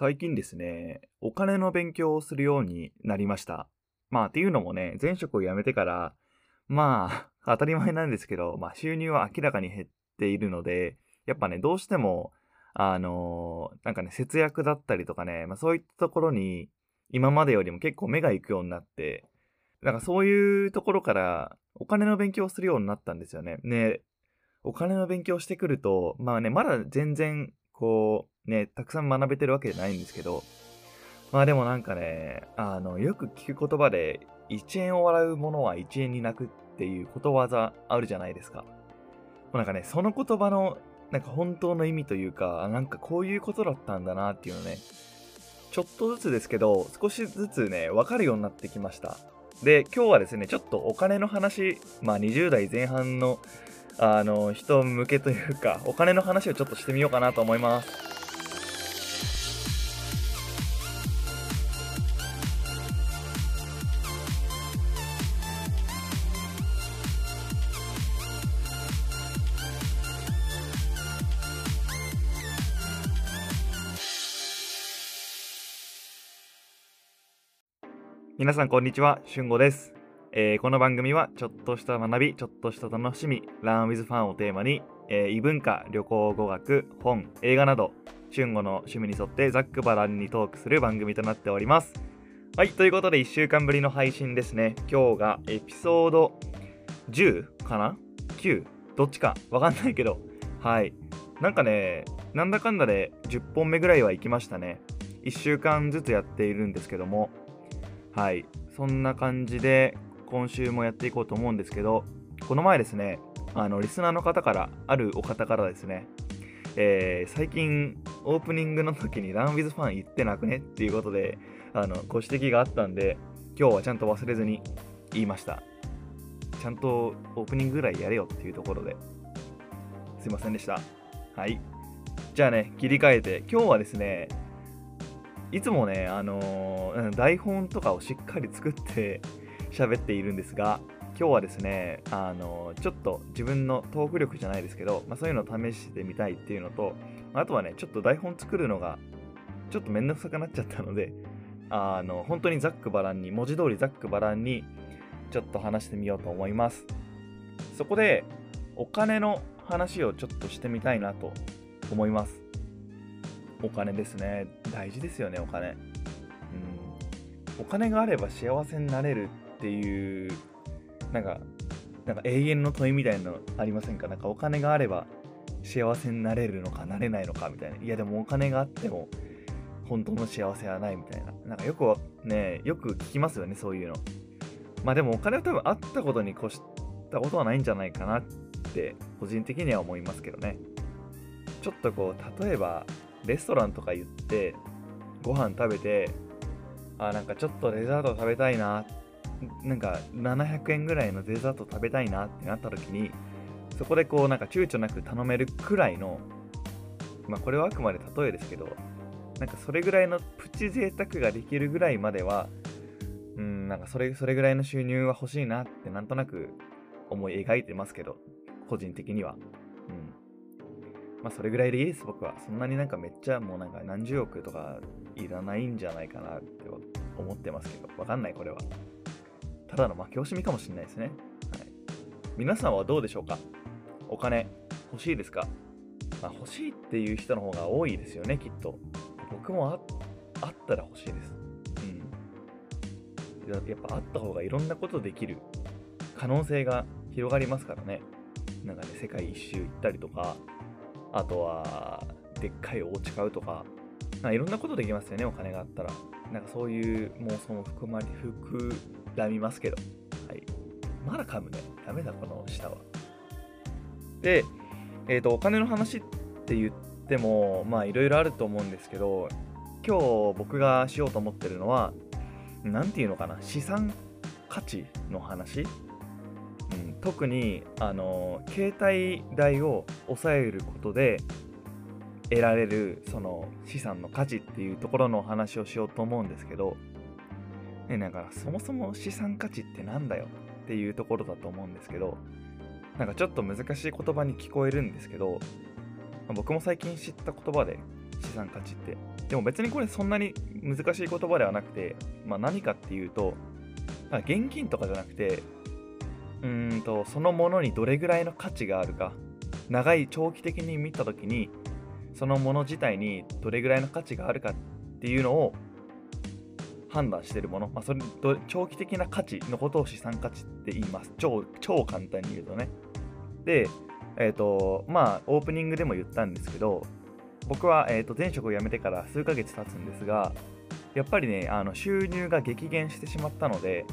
最近ですね、お金の勉強をするようになりました。まあ、っていうのもね、前職を辞めてから、まあ、当たり前なんですけど、まあ、収入は明らかに減っているので、やっぱね、どうしても、あのーなんかね、節約だったりとかね、まあ、そういったところに、今までよりも結構目が行くようになって、なんかそういうところから、お金の勉強をするようになったんですよね。ね、お金の勉強してくると、まあね、まだ全然、こう、ね、たくさん学べてるわけじゃないんですけど、まあでもなんかね、あの、よく聞く言葉で、1円を笑うものは1円に泣くっていうことわざあるじゃないですか。もうなんかね、その言葉の、なんか本当の意味というか、なんかこういうことだったんだなっていうのね、ちょっとずつですけど、少しずつね、わかるようになってきました。で、今日はですね、ちょっとお金の話、まあ20代前半の、あの、人向けというか、お金の話をちょっとしてみようかなと思います。皆さんこんにちは、しゅんごです。えーこの番組はちょっとした学び、ちょっとした楽しみ、ランウィズファンをテーマに、えー異文化、旅行、語学、本、映画など、しゅんごの趣味に沿ってざっくばらんにトークする番組となっております。はい、ということで1週間ぶりの配信ですね。今日がエピソード10かな ?9? どっちか？わかんないけど、はい。なんかね、なんだかんだで10本目ぐらいは行きましたね。1週間ずつやっているんですけども、はい。そんな感じで、今週もやっていこうと思うんですけど、この前ですね、あの、リスナーの方から、あるお方からですね、えー最近、オープニングの時にランウィズファン言ってなくね？っていうことで、あの、ご指摘があったんで、今日はちゃんと忘れずに言いました。ちゃんとオープニングぐらいやれよっていうところで、すいませんでした。はい。じゃあね、切り替えて、今日はですね、いつもね、あのー台本とかをしっかり作って 喋っているんですが、今日はですね、あのーちょっと自分のトーク力じゃないですけど、まあ、そういうのを試してみたいっていうのと、あとはね、ちょっと台本作るのがちょっとめんどくさくなっちゃったので、あの、本当にざっくばらんに、文字通りざっくばらんに、ちょっと話してみようと思います。そこで、お金の話をちょっとしてみたいなと思います。お金ですね。大事ですよね、お金。うん。お金があれば幸せになれるっていう、なんか、なんか永遠の問いみたいなのありませんか？なんかお金があれば幸せになれるのかなれないのかみたいな。いやでもお金があっても本当の幸せはないみたいな。なんかよくね、よく聞きますよね、そういうの。まあでもお金は多分あったことに越したことはないんじゃないかなって個人的には思いますけどね。ちょっとこう、例えばレストランとか言ってご飯食べて、あ、なんかちょっとデザート食べたいな、なんか700円ぐらいのデザート食べたいなってなった時に、そこでこうなんか躊躇なく頼めるくらいの、まあこれはあくまで例えですけど、なんかそれぐらいのプチ贅沢ができるぐらいまでは、うん、なんかそれ、それぐらいの収入は欲しいなってなんとなく思い描いてますけど、個人的には。まあそれぐらいでいいです、僕は。そんなになんかめっちゃもうなんか何十億とかいらないんじゃないかなって思ってますけど、わかんない、これは。ただの負け惜しみかもしれないですね。はい。皆さんはどうでしょうか？お金欲しいですか？まあ欲しいっていう人の方が多いですよね、きっと。僕もああったら欲しいです。うん。ややっぱあった方がいろんなことできる可能性が広がりますからね。なんかね、世界一周行ったりとか、あとは、でっかいお家買うとか、まあ、いろんなことできますよね、お金があったら。なんかそういう妄想も含まり、膨らみますけど。はい。まだ噛むね。ダメだ、この下は。で、えっ、と、お金の話って言っても、まあいろいろあると思うんですけど、今日僕がしようと思ってるのは、なんていうのかな、資産価値の話、特に、あの、携帯代を抑えることで得られる、その資産の価値っていうところのお話をしようと思うんですけど、ね、なんかそもそも資産価値ってなんだよっていうところだと思うんですけど、なんかちょっと難しい言葉に聞こえるんですけど、僕も最近知った言葉で、資産価値って。でも別にこれそんなに難しい言葉ではなくて、まあ、何かっていうと現金とかじゃなくてうんとそのものにどれぐらいの価値があるか。長い長期的に見た時にそのもの自体にどれぐらいの価値があるかっていうのを判断してるもの、まあ、それ長期的な価値のことを資産価値って言います。超超簡単に言うとね。でえっ、ー、とまあオープニングでも言ったんですけど僕は、えー、と前職を辞めてから数ヶ月経つんですがやっぱりねあの収入が激減してしまったので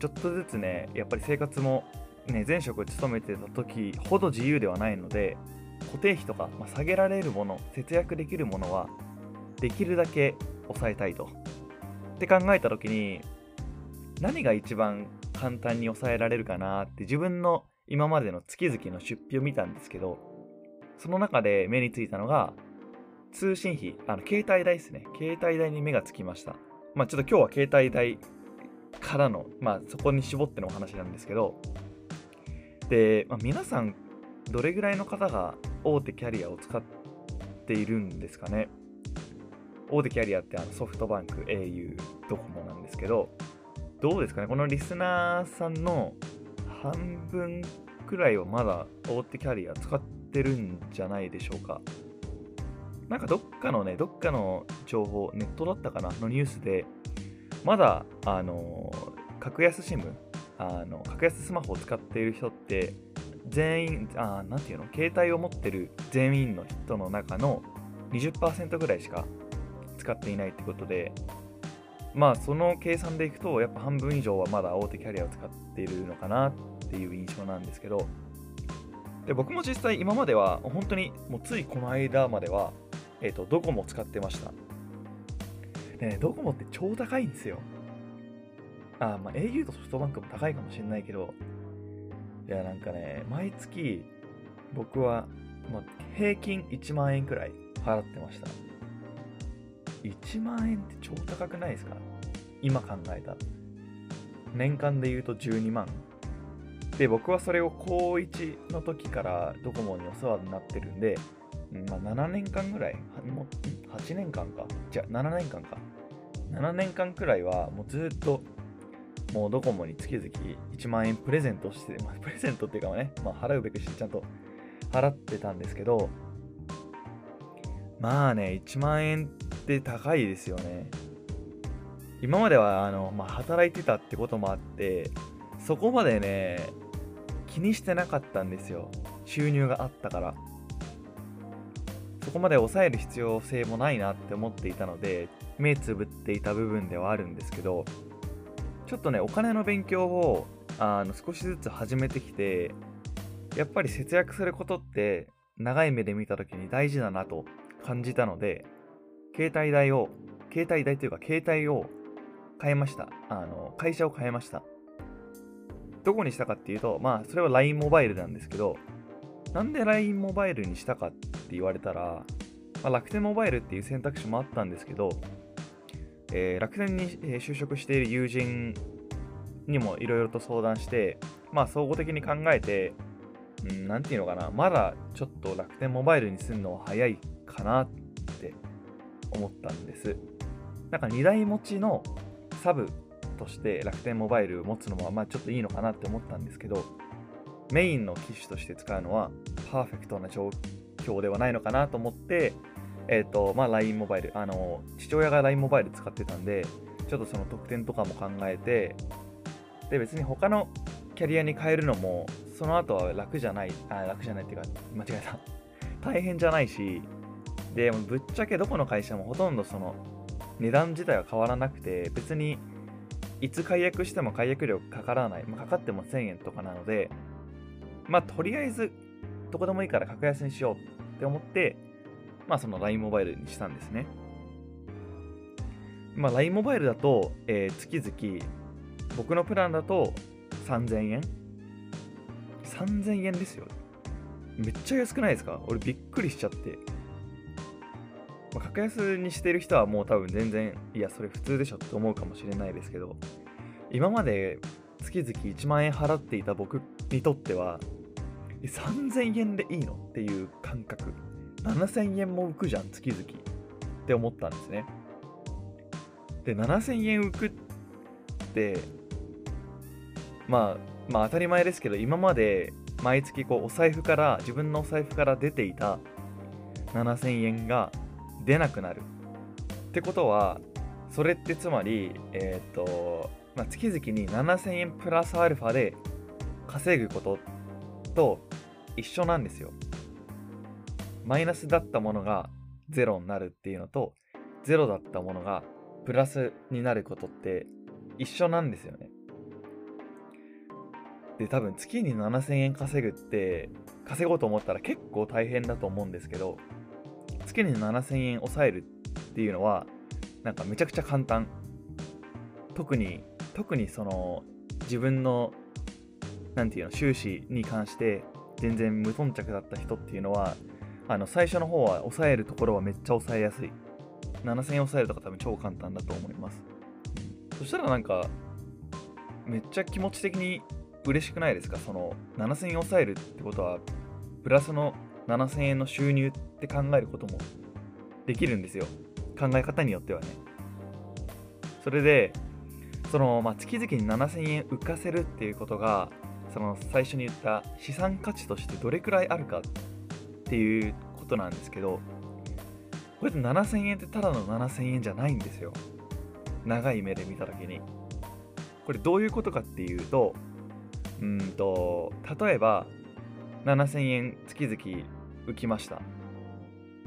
ちょっとずつねやっぱり生活もね前職を務めてた時ほど自由ではないので固定費とか、まあ、下げられるもの節約できるものはできるだけ抑えたいと。って考えた時に何が一番簡単に抑えられるかなって自分の今までの月々の出費を見たんですけどその中で目についたのが通信費あの携帯代ですね。携帯代に目がつきました。まあちょっと今日は携帯代からのまあそこに絞ってのお話なんですけどで、まあ、皆さんどれぐらいの方が大手キャリアを使っているんですかね大手キャリアってあのソフトバンク、au、ドコモなんですけど、どうですかねこのリスナーさんの半分くらいはまだ大手キャリア使ってるんじゃないでしょうか。なんかどっかのね、どっかの情報、ネットだったかなのニュースで、まだ、あの、格安 SIM、あの、格安スマホを使っている人って、全員、あ、なんていうの、携帯を持ってる全員の人の中の20%ぐらいしか使っていないってことで、まあその計算でいくと、やっぱ半分以上はまだ大手キャリアを使っているのかなっていう印象なんですけど、で僕も実際今までは本当にもうついこの間までは、えっ、ー、と、ドコモ使ってました。ね、ドコモって超高いんですよ。あ、まあ au とソフトバンクも高いかもしれないけど、いやなんかね、毎月僕は、まあ、平均1万円くらい払ってました。1万円って超高くないですか？今考えた。年間で言うと12万。で、僕はそれを高1の時からドコモにお世話になってるんで、まあ、7年間ぐらい、もう8年間か。じゃあ7年間か。7年間くらいはもうずっともうドコモに月々1万円プレゼントして、まあ、プレゼントっていうかね、まあ、払うべくしてちゃんと払ってたんですけど、まあね、1万円って高いですよね。今まではあの、まあ、働いてたってこともあって、そこまでね、気にしてなかったんですよ。収入があったから。そこまで抑える必要性もないなって思っていたので、目つぶっていた部分ではあるんですけど、ちょっとね、お金の勉強をあの少しずつ始めてきて、やっぱり節約することって長い目で見た時に大事だなと感じたので、携帯代を、携帯代というか携帯を変えました。あの、会社を変えました。どこにしたかっていうと、まあ、それは LINE モバイルなんですけど、なんで LINE モバイルにしたかって言われたら、まあ、楽天モバイルっていう選択肢もあったんですけど、えー、楽天に就職している友人にもいろいろと相談して、まあ、総合的に考えて、うん、なんていうのかな、まだちょっと楽天モバイルにするのは早いかなって思ったんです。なんか2台持ちのサブとして楽天モバイルを持つのもまあちょっといいのかなって思ったんですけど、メインの機種として使うのはパーフェクトな状況ではないのかなと思って、えっ、ー、と、まあ LINE モバイル、あの、父親が LINE モバイル使ってたんで、ちょっとその特典とかも考えて、で、別に他のキャリアに変えるのも、その後は楽じゃない、あ、楽じゃないっていうか、間違えた。大変じゃないし、で、ぶっちゃけどこの会社もほとんどその値段自体は変わらなくて、別にいつ解約しても解約料かからない、まあ、かかっても1000円とかなので、まあとりあえずどこでもいいから格安にしようって思って、まあその LINE モバイルにしたんですね。まあ LINE モバイルだと、えー、月々僕のプランだと3000円 ?3000 円ですよ。めっちゃ安くないですか？俺びっくりしちゃって。まあ、格安にしてる人はもう多分全然、いや、それ普通でしょって思うかもしれないですけど、今まで月々1万円払っていた僕にとっては、3000円でいいのっていう感覚。7000円も浮くじゃん月々って思ったんですねで7000円浮くってまあまあ当たり前ですけど今まで毎月こうお財布から自分のお財布から出ていた7000円が出なくなるってことはそれってつまりえっ、と、まあ、月々に7000円プラスアルファで稼ぐことと一緒なんですよ。マイナスだったものがゼロになるっていうのとゼロだったものがプラスになることって一緒なんですよね。で多分月に7000円稼ぐって稼ごうと思ったら結構大変だと思うんですけど月に7000円抑えるっていうのはなんかめちゃくちゃ簡単。特に特にその自分の何て言うの収支に関して全然無頓着だった人っていうのはあの最初の方は抑えるところはめっちゃ抑えやすい。7000円抑えるとか多分超簡単だと思います。そしたらなんかめっちゃ気持ち的に嬉しくないですか？その7000円抑えるってことはプラスの7000円の収入って考えることもできるんですよ。考え方によってはね。それでその、まあ、月々に7000円浮かせるっていうことがその最初に言った資産価値としてどれくらいあるかっていうことなんですけどこれって7000円ってただの7000円じゃないんですよ。長い目で見た時に。これどういうことかっていうとうんと例えば7000円月々浮きました。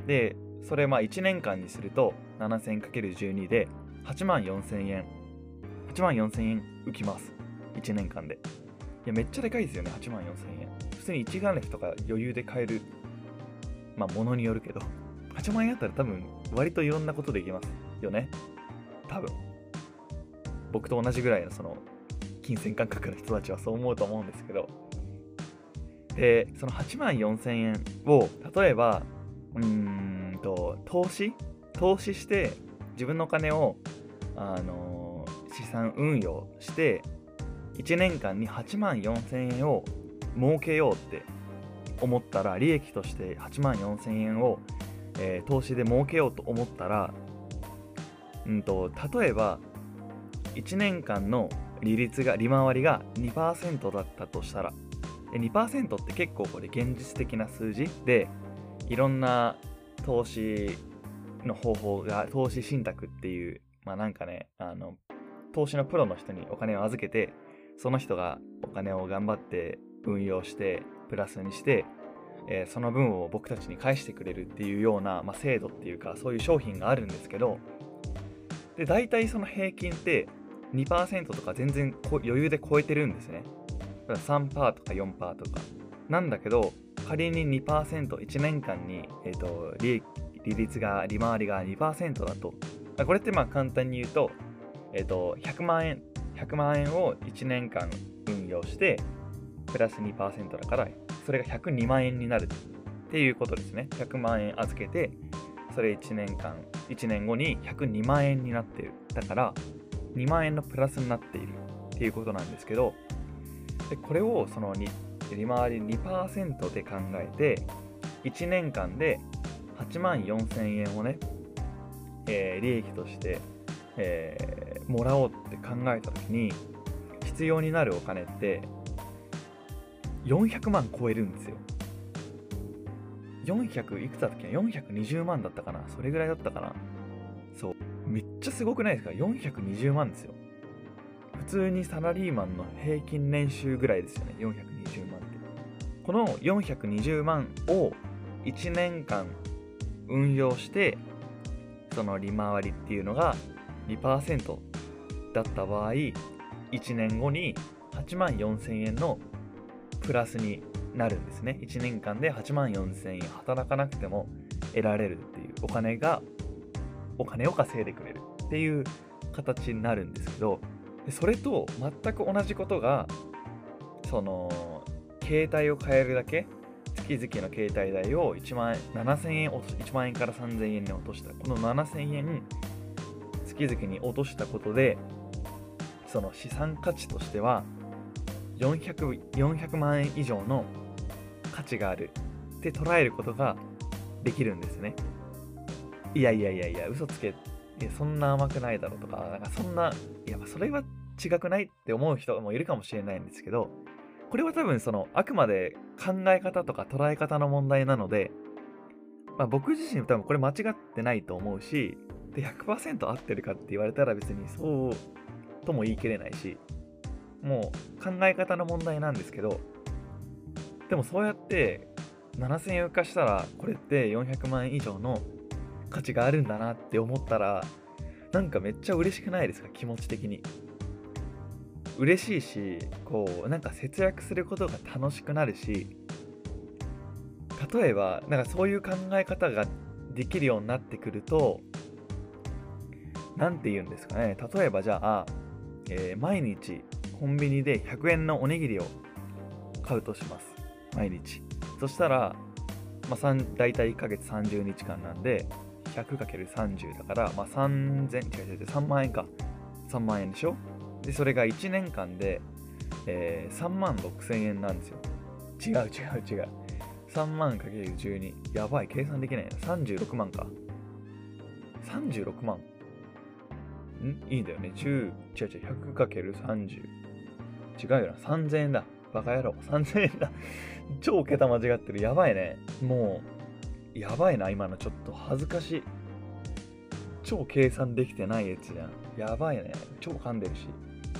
でそれまあ1年間にすると 7000×12 で8万4000円。8万4000円浮きます。1年間で。やめっちゃでかいですよね。8万4000円。普通に一眼レフとか余裕で買える。まあ物によるけど。8万円あったら多分割といろんなことできますよね。多分。僕と同じぐらいのその金銭感覚の人たちはそう思うと思うんですけど。でその8万4000円を例えばうーんと投資？投資して自分のお金をあの資産運用して1年間に8万4000円を儲けようって思ったら利益として8万4000円を、えー投資で儲けようと思ったら、うんと、例えば1年間の利率が利回りが2%だったとしたら2%って結構これ現実的な数字でいろんな投資の方法が投資信託っていうまあなんかねあの投資のプロの人にお金を預けてその人がお金を頑張って運用してプラスにして、えーその分を僕たちに返してくれるっていうような、まあ、制度っていうかそういう商品があるんですけどで大体その平均って2%とか全然余裕で超えてるんですね。3%とか4%とか。なんだけど仮に 2%1 年間に、えー、と利益利率が利回りが2%だと。これってまあ簡単に言うと,、えー、と100万円100万円を1年間運用してプラス2%だからそれが102万円になるっていうことですね。100万円預けてそれ1年間1年後に102万円になっている。だから2万円のプラスになっているっていうことなんですけどでこれをそのに利回り2%で考えて1年間で8万4000円をね、えー利益として、えーもらおうって考えた時に必要になるお金って400万超えるんですよ。400いくつだったっけ420万だったかな？それぐらいだったかな？そう。めっちゃすごくないですか？420万ですよ。普通にサラリーマンの平均年収ぐらいですよね。420万って。この420万を1年間運用してその利回りっていうのが2%だった場合1年後に8万4000円のプラスになるんですね。1年間で8万4000円働かなくても得られるっていうお金がお金を稼いでくれるっていう形になるんですけどそれと全く同じことがその携帯を変えるだけ月々の携帯代を1万7000円落と1万円から3000円に落としたこの7000円月々に落としたことでその資産価値としては 400, 400万円以上の価値があるって捉えることができるんですね。いやいやいやいや、嘘つけ。いや、そんな甘くないだろうとか、なんかそんな、いや、それは違くないって思う人もいるかもしれないんですけど、これは多分その、あくまで考え方とか捉え方の問題なので、まあ、僕自身多分これ間違ってないと思うし、で、100%合ってるかって言われたら別にそうとも言い切れないし、もう考え方の問題なんですけど、でもそうやって7000円浮かしたら、これって400万円以上の価値があるんだなって思ったら、なんかめっちゃ嬉しくないですか？気持ち的に。嬉しいし、こう、なんか節約することが楽しくなるし、例えば、なんかそういう考え方ができるようになってくると、何て言うんですかね？例えばじゃあ、えー、毎日コンビニで100円のおにぎりを買うとします。毎日。そしたら、まあ、大体1ヶ月30日間なんで、100×30 だから、まあ、3000、違う違う違う、3万円か。3万円でしょ？で、それが1年間で、えー、3万6000円なんですよ。違う違う違う。3万かける12。やばい、計算できないな。36万か。36万。んいいんだよね。10、違う違う、100かける30。違うよな。3000円だ。バカ野郎。3000円だ。超桁間違ってる。やばいね。もう、やばいな、今のちょっと恥ずかしい。超計算できてないやつじゃん。やばいね。超噛んでるし。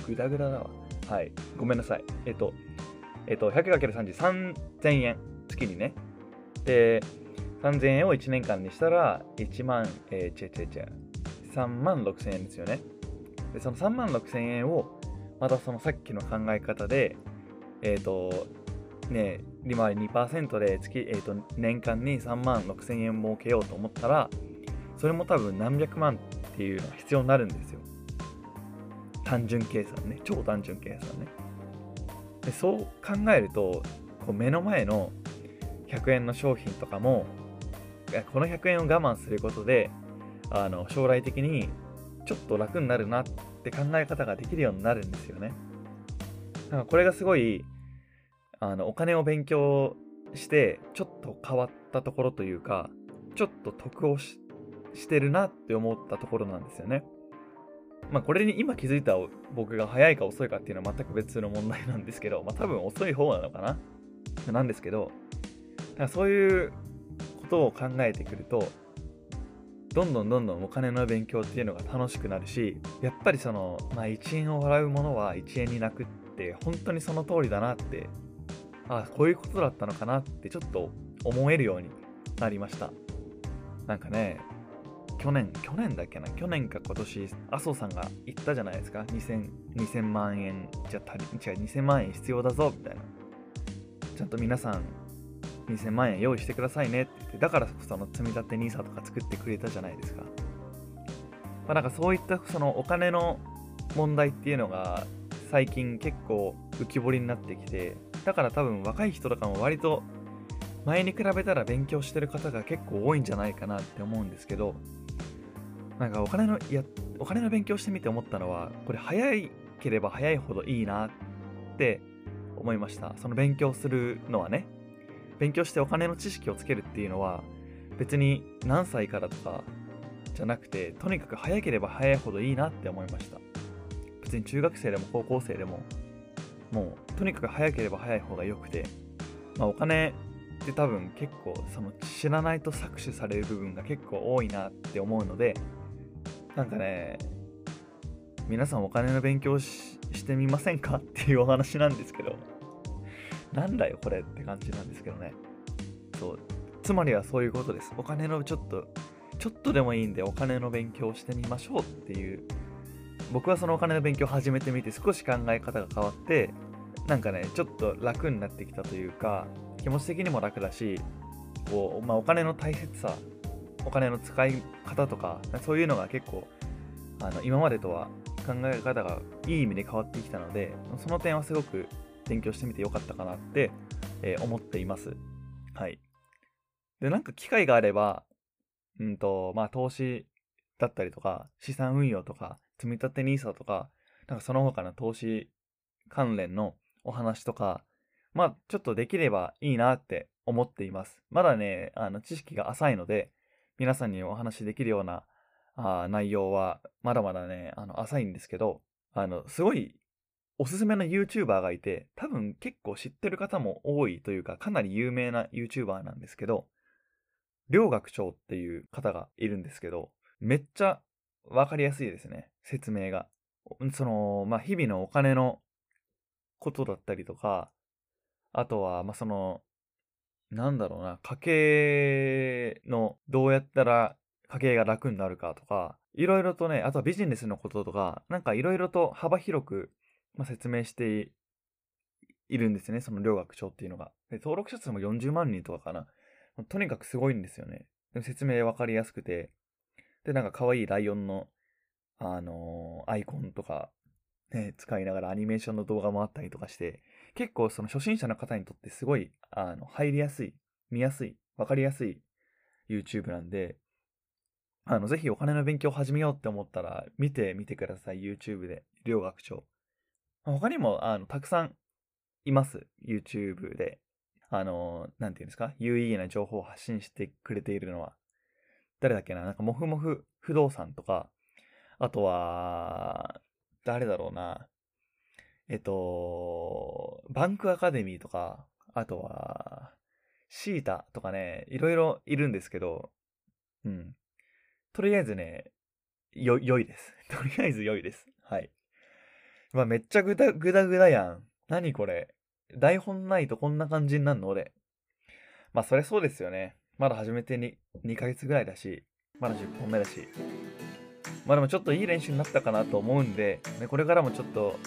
グダグダだわ。はい。ごめんなさい。えっと、えっと、100×30、3000円。月にね。で、3000円を1年間にしたら、1万、えー、違う違う違う。3万6000円ですよね。で、その3万6000円を、またそのさっきの考え方で、えっ、ー、と、ね、利回り2%で月、えーと、年間に3万6000円儲けようと思ったら、それも多分何百万っていうのが必要になるんですよ。単純計算ね。超単純計算ね。でそう考えると、こう目の前の100円の商品とかも、この100円を我慢することで、あの将来的にちょっと楽になるなって考え方ができるようになるんですよね。だからこれがすごいあのお金を勉強してちょっと変わったところというかちょっと得をしてるなって思ったところなんですよね。まあこれに今気づいた僕が早いか遅いかっていうのは全く別の問題なんですけど、まあ多分遅い方なのかななんですけど、だからそういうことを考えてくると、どんどんどんどんお金の勉強っていうのが楽しくなるし、やっぱりその、まあ1円を笑うものは1円になくって、本当にその通りだなってあこういうことだったのかなってちょっと思えるようになりました。なんかね去年去年だっけな？去年か今年麻生さんが言ったじゃないですか。2000, 2000万円じゃ足り違う2000万円必要だぞみたいな。ちゃんと皆さん2000万円用意してくださいねって言ってだからその積み立て NISA とか作ってくれたじゃないですかまあなんかそういったそのお金の問題っていうのが最近結構浮き彫りになってきてだから多分若い人とかも割と前に比べたら勉強してる方が結構多いんじゃないかなって思うんですけど、なんかお金の、や、お金の勉強してみて思ったのは、これ早ければ早いほどいいなって思いました。その勉強するのはね、勉強してお金の知識をつけるっていうのは、別に何歳からとかじゃなくて、とにかく早ければ早いほどいいなって思いました。別に中学生でも高校生でももうとにかく早ければ早い方が良くて、まあ、お金って多分結構その知らないと搾取される部分が結構多いなって思うのでなんかね皆さんお金の勉強してみませんかっていうお話なんですけどなんだよこれって感じなんですけどね。そう。つまりはそういうことです。お金のちょっとちょっとでもいいんでお金の勉強をしてみましょうっていう。僕はそのお金の勉強を始めてみて少し考え方が変わってなんかねちょっと楽になってきたというか気持ち的にも楽だしこう、まあ、お金の大切さお金の使い方とかそういうのが結構あの今までとは考え方がいい意味で変わってきたのでその点はすごく勉強してみてよかったかなって、えー、思っています。はい。で、なんか機会があれば、うんと、まあ投資だったりとか、資産運用とか、積み立て NISA とか、なんかその他の投資関連のお話とか、まあ、ちょっとできればいいなって思っています。まだね、あの、知識が浅いので、皆さんにお話しできるようなあ内容は、まだまだね、あの、浅いんですけど、あの、すごい、おすすめの YouTuber がいて、多分結構知ってる方も多いというか、かなり有名な YouTuber なんですけど、両学長っていう方がいるんですけど、めっちゃわかりやすいですね、説明が。その、まあ、日々のお金のことだったりとか、あとは、まあ、その、なんだろうな、家計のどうやったら家計が楽になるかとか、いろいろとね、あとはビジネスのこととか、なんかいろいろと幅広く、まあ、説明しているんですね、その両学長っていうのが。で登録者数も40万人とかかな。とにかくすごいんですよね。で説明わかりやすくて。で、なんか可愛いライオンの、あのーアイコンとか、ね、使いながらアニメーションの動画もあったりとかして、結構その初心者の方にとってすごい、あの、入りやすい、見やすい、わかりやすい YouTube なんで、あの、ぜひお金の勉強を始めようって思ったら、見てみてください、YouTube で。両学長。他にも、あの、たくさんいます、YouTube で。あの、なんていうんですか、有意義な情報を発信してくれているのは。誰だっけな？なんか、もふもふ不動産とか、あとは、誰だろうな。えっと、バンクアカデミーとか、あとは、シータとかね、いろいろいるんですけど、うん。とりあえずね、よ、良いです。とりあえず良いです。はい。まあ、めっちゃぐだぐだぐだやん。何これ？台本ないとこんな感じになるの？俺。まあ、それそうですよね。まだ始めてに2ヶ月ぐらいだし、まだ10本目だし。まあでもちょっといい練習になったかなと思うんで、ね、これからもちょっと、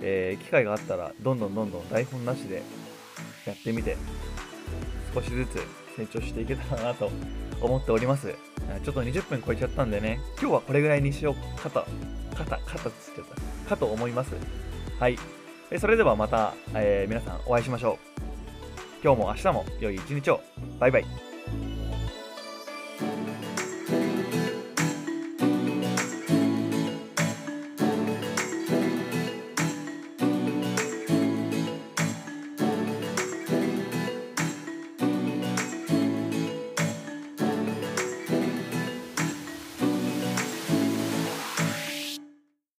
えー機会があったら、どんどんどんどん台本なしでやってみて、少しずつ成長していけたらなと思っております。ちょっと20分超えちゃったんでね、今日はこれぐらいにしようかと、かた、かたっつっちゃった。かと思います。はい。それではまた、えー皆さんお会いしましょう。今日も明日も良い一日を。バイバイ。